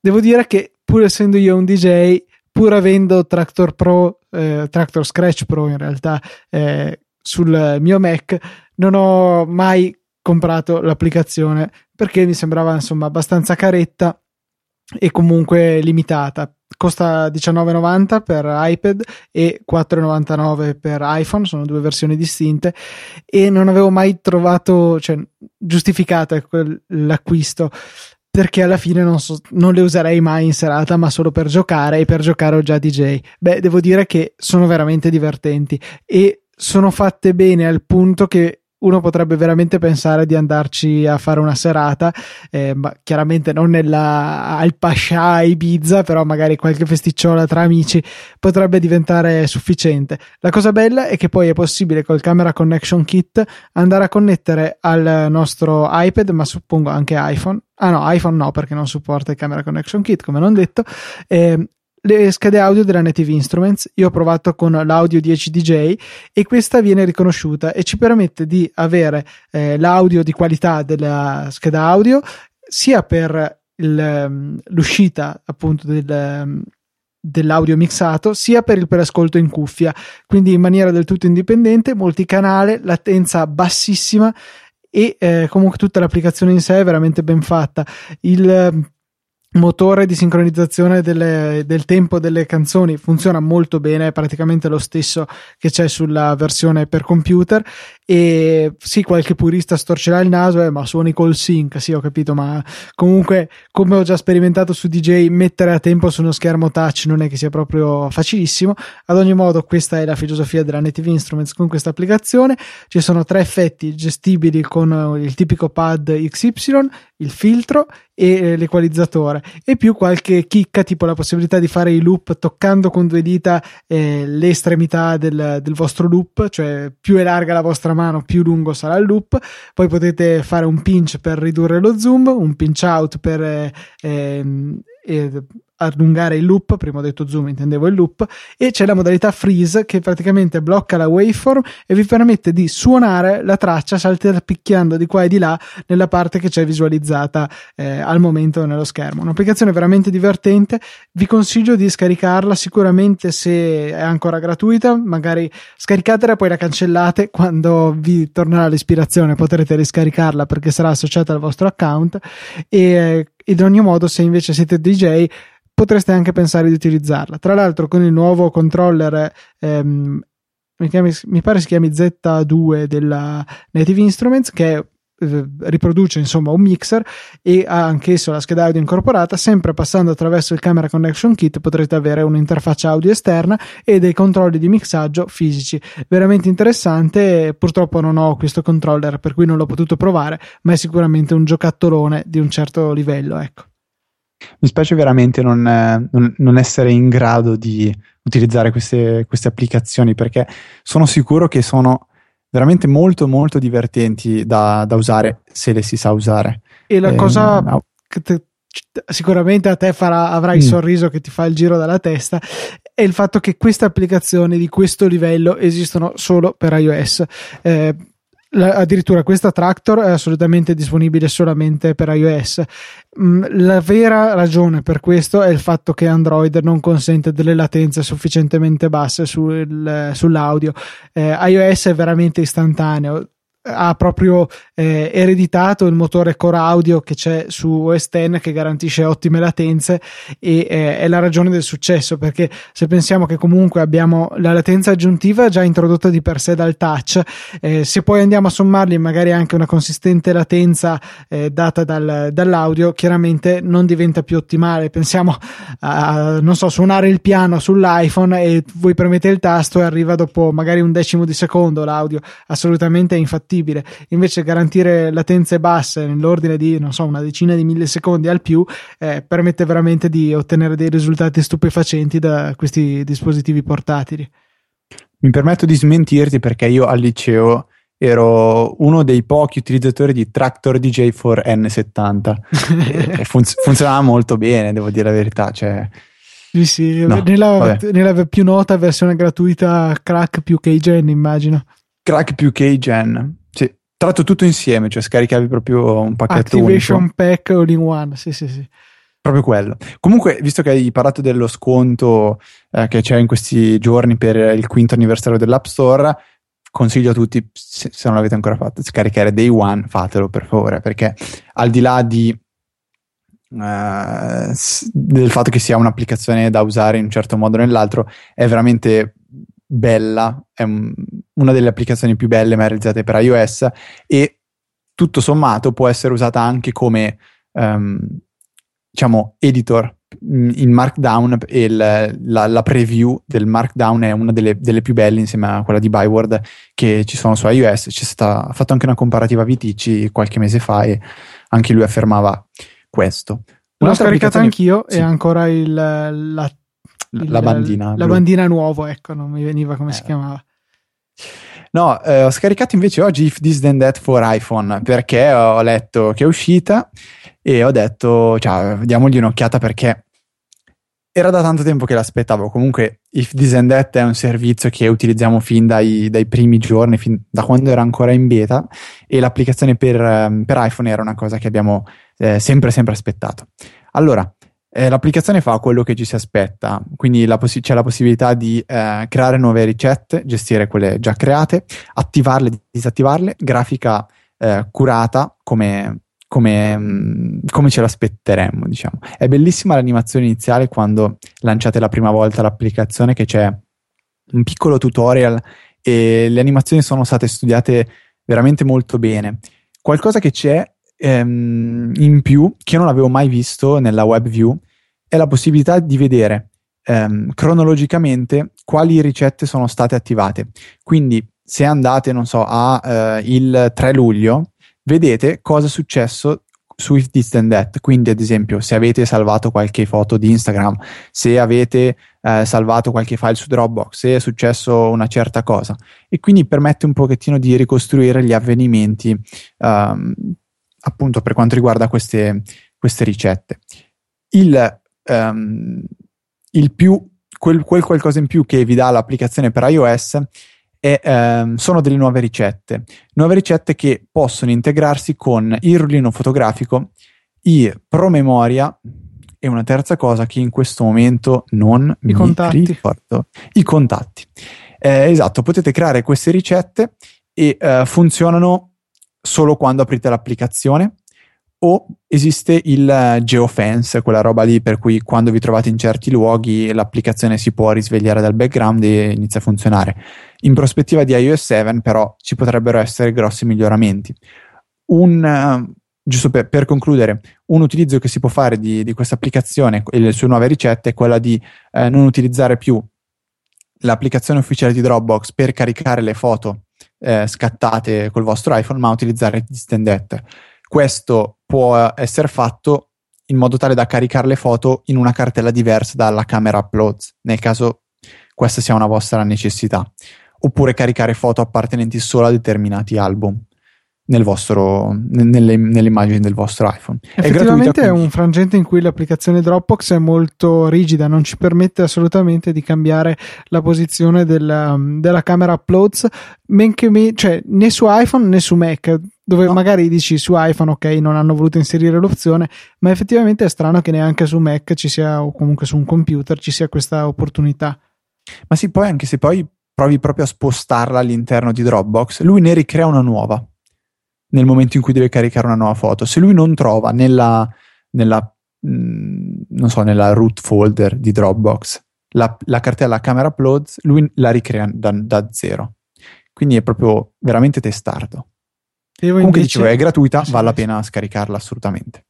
Devo dire che pur essendo io un DJ pur avendo Tractor Pro, eh, Tractor Scratch Pro in realtà eh, sul mio Mac, non ho mai comprato l'applicazione perché mi sembrava insomma abbastanza caretta e comunque limitata. Costa 19,90 per iPad e 4,99 per iPhone, sono due versioni distinte e non avevo mai trovato, cioè, giustificata l'acquisto perché alla fine non, so, non, le userei mai in serata, ma solo per giocare e per giocare ho già DJ. Beh, devo dire che sono veramente divertenti e sono fatte bene al punto che uno potrebbe veramente pensare di andarci a fare una serata, eh, ma chiaramente non nella, al Pasha Ibiza, però magari qualche festicciola tra amici potrebbe diventare sufficiente. La cosa bella è che poi è possibile col Camera Connection Kit andare a connettere al nostro iPad, ma suppongo anche iPhone. Ah no, iPhone no perché non supporta il Camera Connection Kit, come non detto. Eh, le schede audio della Native Instruments. Io ho provato con l'audio 10 DJ e questa viene riconosciuta e ci permette di avere eh, l'audio di qualità della scheda audio sia per il, ehm, l'uscita appunto del, ehm, dell'audio mixato sia per il preascolto in cuffia quindi in maniera del tutto indipendente multicanale latenza bassissima e eh, comunque tutta l'applicazione in sé è veramente ben fatta il ehm, motore di sincronizzazione delle, del tempo delle canzoni. Funziona molto bene, è praticamente lo stesso che c'è sulla versione per computer. E sì, qualche purista storcerà il naso, eh, ma suoni col sync, sì ho capito, ma comunque come ho già sperimentato su DJ, mettere a tempo su uno schermo touch non è che sia proprio facilissimo, ad ogni modo questa è la filosofia della Native Instruments con questa applicazione, ci sono tre effetti gestibili con il tipico pad XY, il filtro e eh, l'equalizzatore. E più qualche chicca tipo la possibilità di fare i loop toccando con due dita eh, le estremità del, del, vostro loop cioè più è larga la vostra mano più lungo sarà il loop. Poi potete fare un pinch per ridurre lo zoom un pinch out per eh, ehm, allungare il loop, prima ho detto zoom, intendevo il loop, e c'è la modalità freeze che praticamente blocca la waveform e vi permette di suonare la traccia saltellando di qua e di là nella parte che c'è visualizzata eh, al momento nello schermo. Un'applicazione veramente divertente, vi consiglio di scaricarla sicuramente se è ancora gratuita, magari scaricatela e poi la cancellate quando vi tornerà l'ispirazione, potrete riscaricarla perché sarà associata al vostro account e eh, ed ogni modo se invece siete DJ potreste anche pensare di utilizzarla. Tra l'altro con il nuovo controller ehm, mi, chiami, mi, pare si chiami Z2 della Native Instruments che eh, riproduce insomma un mixer e ha anch'esso la scheda audio incorporata. Sempre passando attraverso il camera connection kit potrete avere un'interfaccia audio esterna e dei controlli di mixaggio fisici. Veramente interessante. Purtroppo non ho questo controller per cui non l'ho potuto provare ma è sicuramente un giocattolone di un certo livello ecco mi spiace veramente non, non, non, essere in grado di utilizzare queste, queste, applicazioni perché sono sicuro che sono veramente molto molto divertenti da, da usare se le si sa usare. E la eh, cosa no. che te, sicuramente a te farà, avrai il mm. sorriso che ti fa il giro dalla testa è il fatto che queste applicazioni di questo livello esistono solo per iOS. Eh, la, addirittura questa Tractor è assolutamente disponibile solamente per iOS. Mm, la vera ragione per questo è il fatto che Android non consente delle latenze sufficientemente basse sul, sull'audio. Eh, iOS è veramente istantaneo ha proprio eh, ereditato il motore core audio che c'è su OS X che garantisce ottime latenze e eh, è la ragione del successo perché se pensiamo che comunque abbiamo la latenza aggiuntiva già introdotta di per sé dal touch eh, se poi andiamo a sommarli magari anche una consistente latenza eh, data dal, dall'audio chiaramente non diventa più ottimale. Pensiamo a non so suonare il piano sull'iPhone e voi premete il tasto e arriva dopo magari un decimo di secondo l'audio. Assolutamente infattibile fattibile. Invece garantire latenze basse nell'ordine di, non so, una decina di millisecondi al più eh, permette veramente di ottenere dei risultati stupefacenti da questi dispositivi portatili. Mi permetto di smentirti perché io al liceo ero uno dei pochi utilizzatori di Tractor DJ for N70 e funz- funzionava molto bene, devo dire la verità. Cioè, sì, sì, no, nella, nella, più nota versione gratuita Crack più KGen, immagino. Crack più KGen. Tratto tutto insieme, cioè scaricavi proprio un pacchetto Activation unico. pack all in one, sì sì sì. Proprio quello. Comunque, visto che hai parlato dello sconto eh, che c'è in questi giorni per il quinto anniversario dell'App Store, consiglio a tutti, se, se non l'avete ancora fatto, scaricare Day One, fatelo per favore, perché al di là di Uh, del fatto che sia un'applicazione da usare in un certo modo o nell'altro, è veramente bella, è un, una delle applicazioni più belle mai realizzate per iOS e tutto sommato può essere usata anche come um, diciamo editor in Markdown e il, la, la, preview del Markdown è una delle, delle, più belle insieme a quella di Byword che ci sono su iOS. C'è stata, ha fatto anche una comparativa VTC qualche mese fa e anche lui affermava questo. L'ho scaricata anch'io sì. e ancora il, la, il, la bandina. La, la bandina nuovo, ecco, non mi veniva come eh. si chiamava. No, eh, ho scaricato invece oggi If This Then That for iPhone perché ho letto che è uscita e ho detto, cioè, diamogli un'occhiata perché era da tanto tempo che l'aspettavo. Comunque, If This and That è un servizio che utilizziamo fin dai, dai primi giorni, fin da quando era ancora in beta, e l'applicazione per, ehm, per iPhone era una cosa che abbiamo eh, sempre, sempre aspettato. Allora, eh, l'applicazione fa quello che ci si aspetta, quindi la possi- c'è la possibilità di eh, creare nuove ricette, gestire quelle già create, attivarle, disattivarle, grafica eh, curata come, come, mm, come ce l'aspetteremmo, diciamo. È bellissima l'animazione iniziale quando lanciate la prima volta l'applicazione che c'è un piccolo tutorial e le animazioni sono state studiate veramente molto bene. Qualcosa che c'è ehm, in più, che io non avevo mai visto nella web view, è la possibilità di vedere ehm, cronologicamente quali ricette sono state attivate. Quindi se andate, non so, a eh, il 3 luglio, vedete cosa è successo su If This Then That. Quindi, ad esempio, se avete salvato qualche foto di Instagram, se avete eh, salvato qualche file su Dropbox, se è successo una certa cosa. E quindi permette un pochettino di ricostruire gli avvenimenti, um, appunto, per quanto riguarda queste, queste ricette. Il, um, il più, quel, quel qualcosa in più che vi dà l'applicazione per iOS e, ehm, sono delle nuove ricette. Nuove ricette che possono integrarsi con il rullino fotografico, i promemoria e una terza cosa che in questo momento non I mi contatti. ricordo. I contatti. Eh, esatto, potete creare queste ricette e eh, funzionano solo quando aprite l'applicazione o esiste il eh, geofence, quella roba lì per cui quando vi trovate in certi luoghi l'applicazione si può risvegliare dal background e inizia a funzionare. In prospettiva di iOS 7 però ci potrebbero essere grossi miglioramenti. Un, uh, giusto per, per, concludere, un utilizzo che si può fare di, di questa applicazione e le sue nuove ricette è quella di uh, non utilizzare più l'applicazione ufficiale di Dropbox per caricare le foto uh, scattate col vostro iPhone, ma utilizzare Distendette questo può essere fatto in modo tale da caricare le foto in una cartella diversa dalla camera uploads, nel caso questa sia una vostra necessità, oppure caricare foto appartenenti solo a determinati album nel vostro, nelle, nelle, immagini del vostro iPhone. Effettivamente è, è, un frangente in cui l'applicazione Dropbox è molto rigida, non ci permette assolutamente di cambiare la posizione della, della camera uploads, men che me, cioè, né su iPhone né su Mac dove no. magari dici su iPhone ok non hanno voluto inserire l'opzione ma effettivamente è strano che neanche su Mac ci sia o comunque su un computer ci sia questa opportunità. Ma sì poi anche se poi provi proprio a spostarla all'interno di Dropbox lui ne ricrea una nuova nel momento in cui deve caricare una nuova foto. Se lui non trova nella, nella mh, mm, non so nella root folder di Dropbox la, la cartella camera uploads lui la ricrea da, da zero. Quindi è proprio veramente testardo Devo Comunque invece... dicevo, è gratuita, sì, vale la pena scaricarla assolutamente.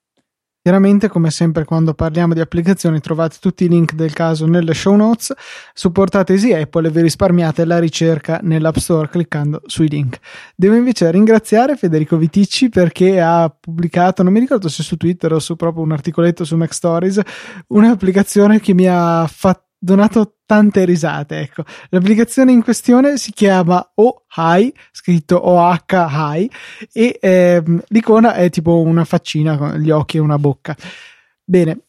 Chiaramente, come sempre, quando parliamo di applicazioni, trovate tutti i link del caso nelle show notes. Supportate Easy Apple e vi risparmiate la ricerca nell'App Store cliccando sui link. Devo invece ringraziare Federico Viticci perché ha pubblicato, non mi ricordo se su Twitter o su proprio un articoletto su Mac Stories, un'applicazione che mi ha fatto donato tante risate. Ecco. L'applicazione in questione si chiama OHI, scritto OH Hi, e ehm, l'icona è tipo una faccina con gli occhi e una bocca. Bene,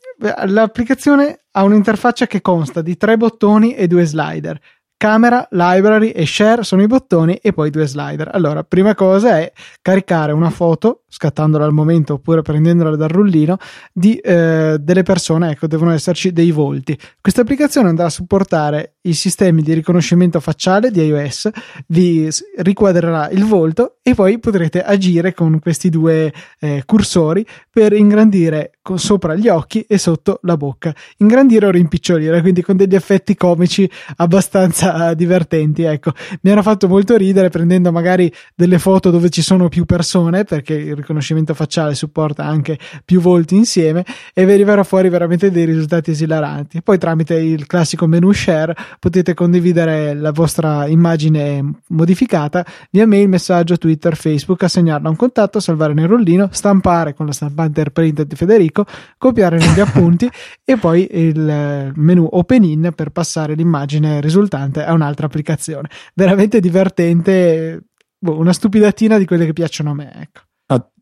l'applicazione ha un'interfaccia che consta di tre bottoni e due slider. Camera, library e share sono i bottoni e poi due slider. Allora, prima cosa è caricare una foto, scattandola al momento oppure prendendola dal rullino, di eh, delle persone, ecco, devono esserci dei volti. Questa applicazione andrà a supportare i sistemi di riconoscimento facciale di iOS, vi riquadrerà il volto e poi potrete agire con questi due eh, cursori per ingrandire sopra gli occhi e sotto la bocca. Ingrandire o rimpicciolire, quindi con degli effetti comici abbastanza divertenti. Ecco, mi hanno fatto molto ridere prendendo magari delle foto dove ci sono più persone, perché il riconoscimento facciale supporta anche più volti insieme, e veniva fuori veramente dei risultati esilaranti. Poi tramite il classico menu share potete condividere la vostra immagine modificata via mail, messaggio, Twitter, Facebook, assegnarla a un contatto, salvare nel rollino, stampare con la stampante AirPrint di Federico, copiare negli appunti e poi il menu open in per passare l'immagine risultante a un'altra applicazione. Veramente divertente, boh, una stupidatina di quelle che piacciono a me, ecco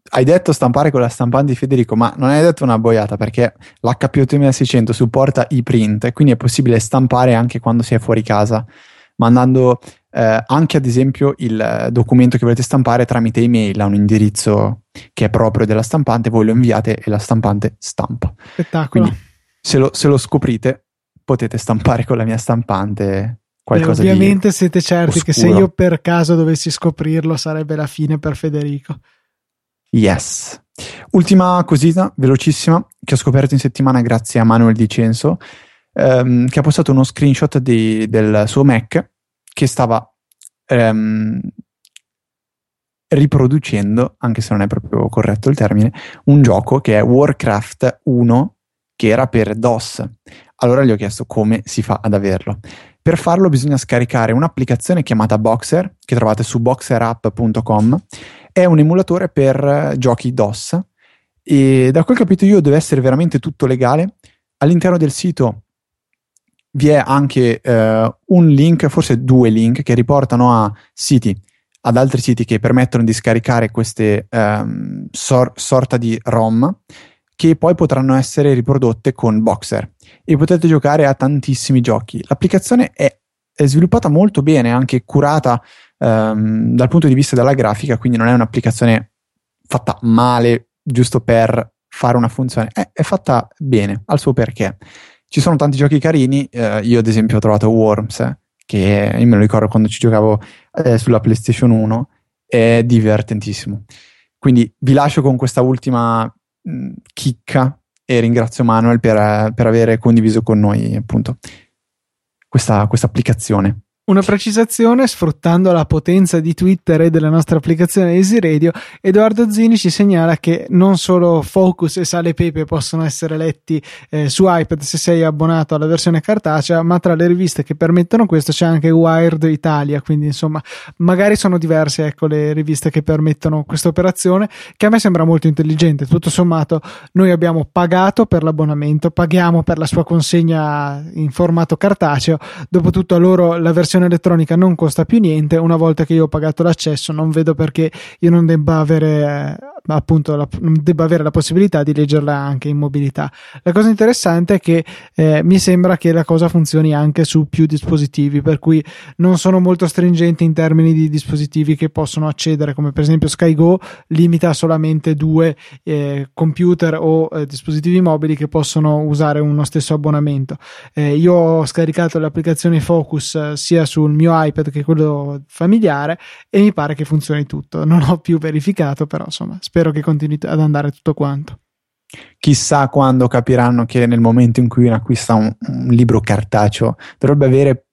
hai detto stampare con la stampante di Federico, ma non hai detto una boiata perché l'HP8600 supporta i print, quindi è possibile stampare anche quando si è fuori casa, mandando eh, anche ad esempio il documento che volete stampare tramite email a un indirizzo che è proprio della stampante, voi lo inviate e la stampante stampa. Spettacolo. Quindi, se lo, se lo scoprite, potete stampare con la mia stampante qualcosa Beh, ovviamente siete certi oscuro. che se io per caso dovessi scoprirlo sarebbe la fine per Federico. Yes. Ultima cosina, velocissima, che ho scoperto in settimana grazie a Manuel Dicenso, ehm, che ha postato uno screenshot di, del suo Mac che stava ehm, riproducendo, anche se non è proprio corretto il termine, un gioco che è Warcraft 1 che era per DOS. Allora gli ho chiesto come si fa ad averlo. Per farlo bisogna scaricare un'applicazione chiamata Boxer, che trovate su boxerapp.com. È un emulatore per giochi DOS e da quel capito io deve essere veramente tutto legale. All'interno del sito vi è anche eh, un link, forse due link, che riportano a siti, ad altri siti che permettono di scaricare queste um, sor- sorta di ROM che poi potranno essere riprodotte con Boxer e potete giocare a tantissimi giochi. L'applicazione è, è sviluppata molto bene, anche curata um, dal punto di vista della grafica, quindi non è un'applicazione fatta male giusto per fare una funzione, è, è fatta bene, al suo perché. Ci sono tanti giochi carini, eh, io ad esempio ho trovato Worms, che io me lo ricordo quando ci giocavo eh, sulla PlayStation 1, è divertentissimo. Quindi vi lascio con questa ultima mh, chicca e ringrazio Manuel per, per aver condiviso con noi appunto questa, questa applicazione. Una precisazione, sfruttando la potenza di Twitter e della nostra applicazione Easy Radio, Edoardo Zini ci segnala che non solo Focus e Sale Pepe possono essere letti eh, su iPad se sei abbonato alla versione cartacea, ma tra le riviste che permettono questo c'è anche Wired Italia, quindi insomma magari sono diverse ecco, le riviste che permettono questa operazione, che a me sembra molto intelligente. Tutto sommato noi abbiamo pagato per l'abbonamento, paghiamo per la sua consegna in formato cartaceo, dopotutto a loro la versione versione elettronica non costa più niente. Una volta che io ho pagato l'accesso, non vedo perché io non debba avere eh, appunto la, debba avere la possibilità di leggerla anche in mobilità. La cosa interessante è che eh, mi sembra che la cosa funzioni anche su più dispositivi, per cui non sono molto stringenti in termini di dispositivi che possono accedere, come per esempio SkyGo limita solamente due eh, computer o eh, dispositivi mobili che possono usare uno stesso abbonamento. Eh, io ho scaricato l'applicazione Focus eh, sia sul mio iPad che quello familiare e mi pare che funzioni tutto. Non ho più verificato, però insomma spero che continui ad andare tutto quanto. Chissà quando capiranno che nel momento in cui acquista un, un libro cartaceo dovrebbe avere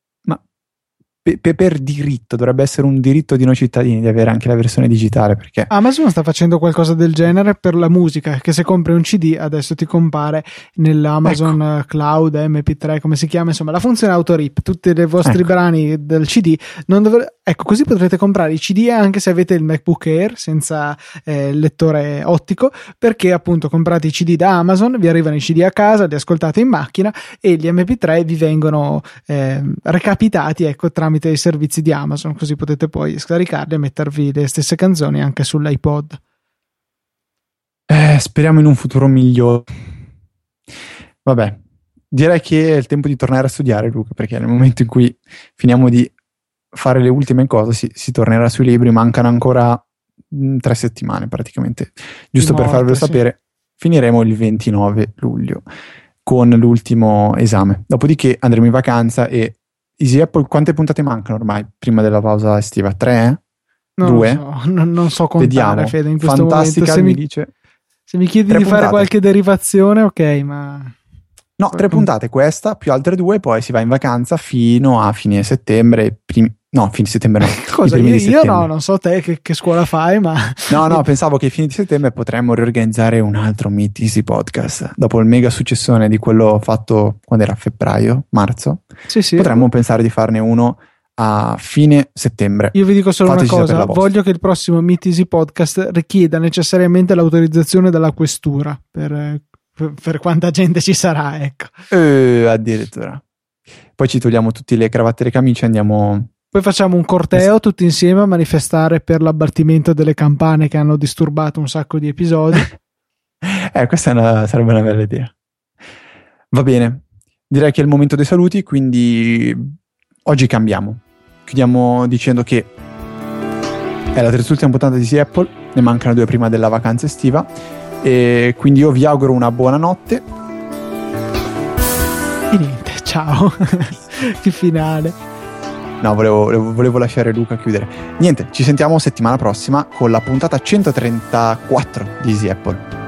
per, per, diritto, dovrebbe essere un diritto di noi cittadini di avere anche la versione digitale. Perché Amazon sta facendo qualcosa del genere per la musica, che se compri un CD adesso ti compare nell'Amazon ecco. Cloud MP3, come si chiama, insomma, la funzione autorip, tutti i vostri ecco. brani del CD. Dovre... Ecco, così potrete comprare i CD anche se avete il MacBook Air senza eh, lettore ottico, perché appunto comprate i CD da Amazon, vi arrivano i CD a casa, li ascoltate in macchina e gli MP3 vi vengono eh, recapitati, ecco, tramite tramite i servizi di Amazon, così potete poi scaricarli e mettervi le stesse canzoni anche sull'iPod. Eh, speriamo in un futuro migliore. Vabbè, direi che è il tempo di tornare a studiare, Luca, perché nel momento in cui finiamo di fare le ultime cose si, si tornerà sui libri, mancano ancora mh, mm, tre settimane praticamente. Giusto morte, per farvelo sì. sapere, finiremo il 29 luglio con l'ultimo esame. Dopodiché andremo in vacanza e Easy Apple, quante puntate mancano ormai prima della pausa estiva? Tre? Non Due? So, non, non, so contare, Vediamo. Fede, in questo Fantastica momento. Se mi, dice... se mi chiedi di puntate. fare qualche derivazione, ok, ma... No, tre puntate, questa più altre due, poi si va in vacanza fino a fine settembre, primi, No, fine settembre no. Cosa? Io, io no, non so te che, che, scuola fai, ma... No, no, pensavo che a fine di settembre potremmo riorganizzare un altro Meet Easy Podcast. Dopo il mega successone di quello fatto quando era febbraio, marzo, sì, sì. potremmo pensare di farne uno a fine settembre. Io vi dico solo Fateci una cosa, voglio che il prossimo Meet Easy Podcast richieda necessariamente l'autorizzazione della questura per, per, per quanta gente ci sarà, ecco. Eh, addirittura. Poi ci togliamo tutte le cravatte e le camicie e andiamo poi facciamo un corteo tutti insieme a manifestare per l'abbattimento delle campane che hanno disturbato un sacco di episodi. eh, questa una, sarebbe una bella idea. Va bene, direi che è il momento dei saluti, quindi oggi cambiamo. Chiudiamo dicendo che è la terzultima puntata di Apple, ne mancano due prima della vacanza estiva e quindi io vi auguro una buona notte. E niente, ciao. che finale. No, volevo, volevo, lasciare Luca chiudere. Niente, ci sentiamo settimana prossima con la puntata 134 di Easy Apple.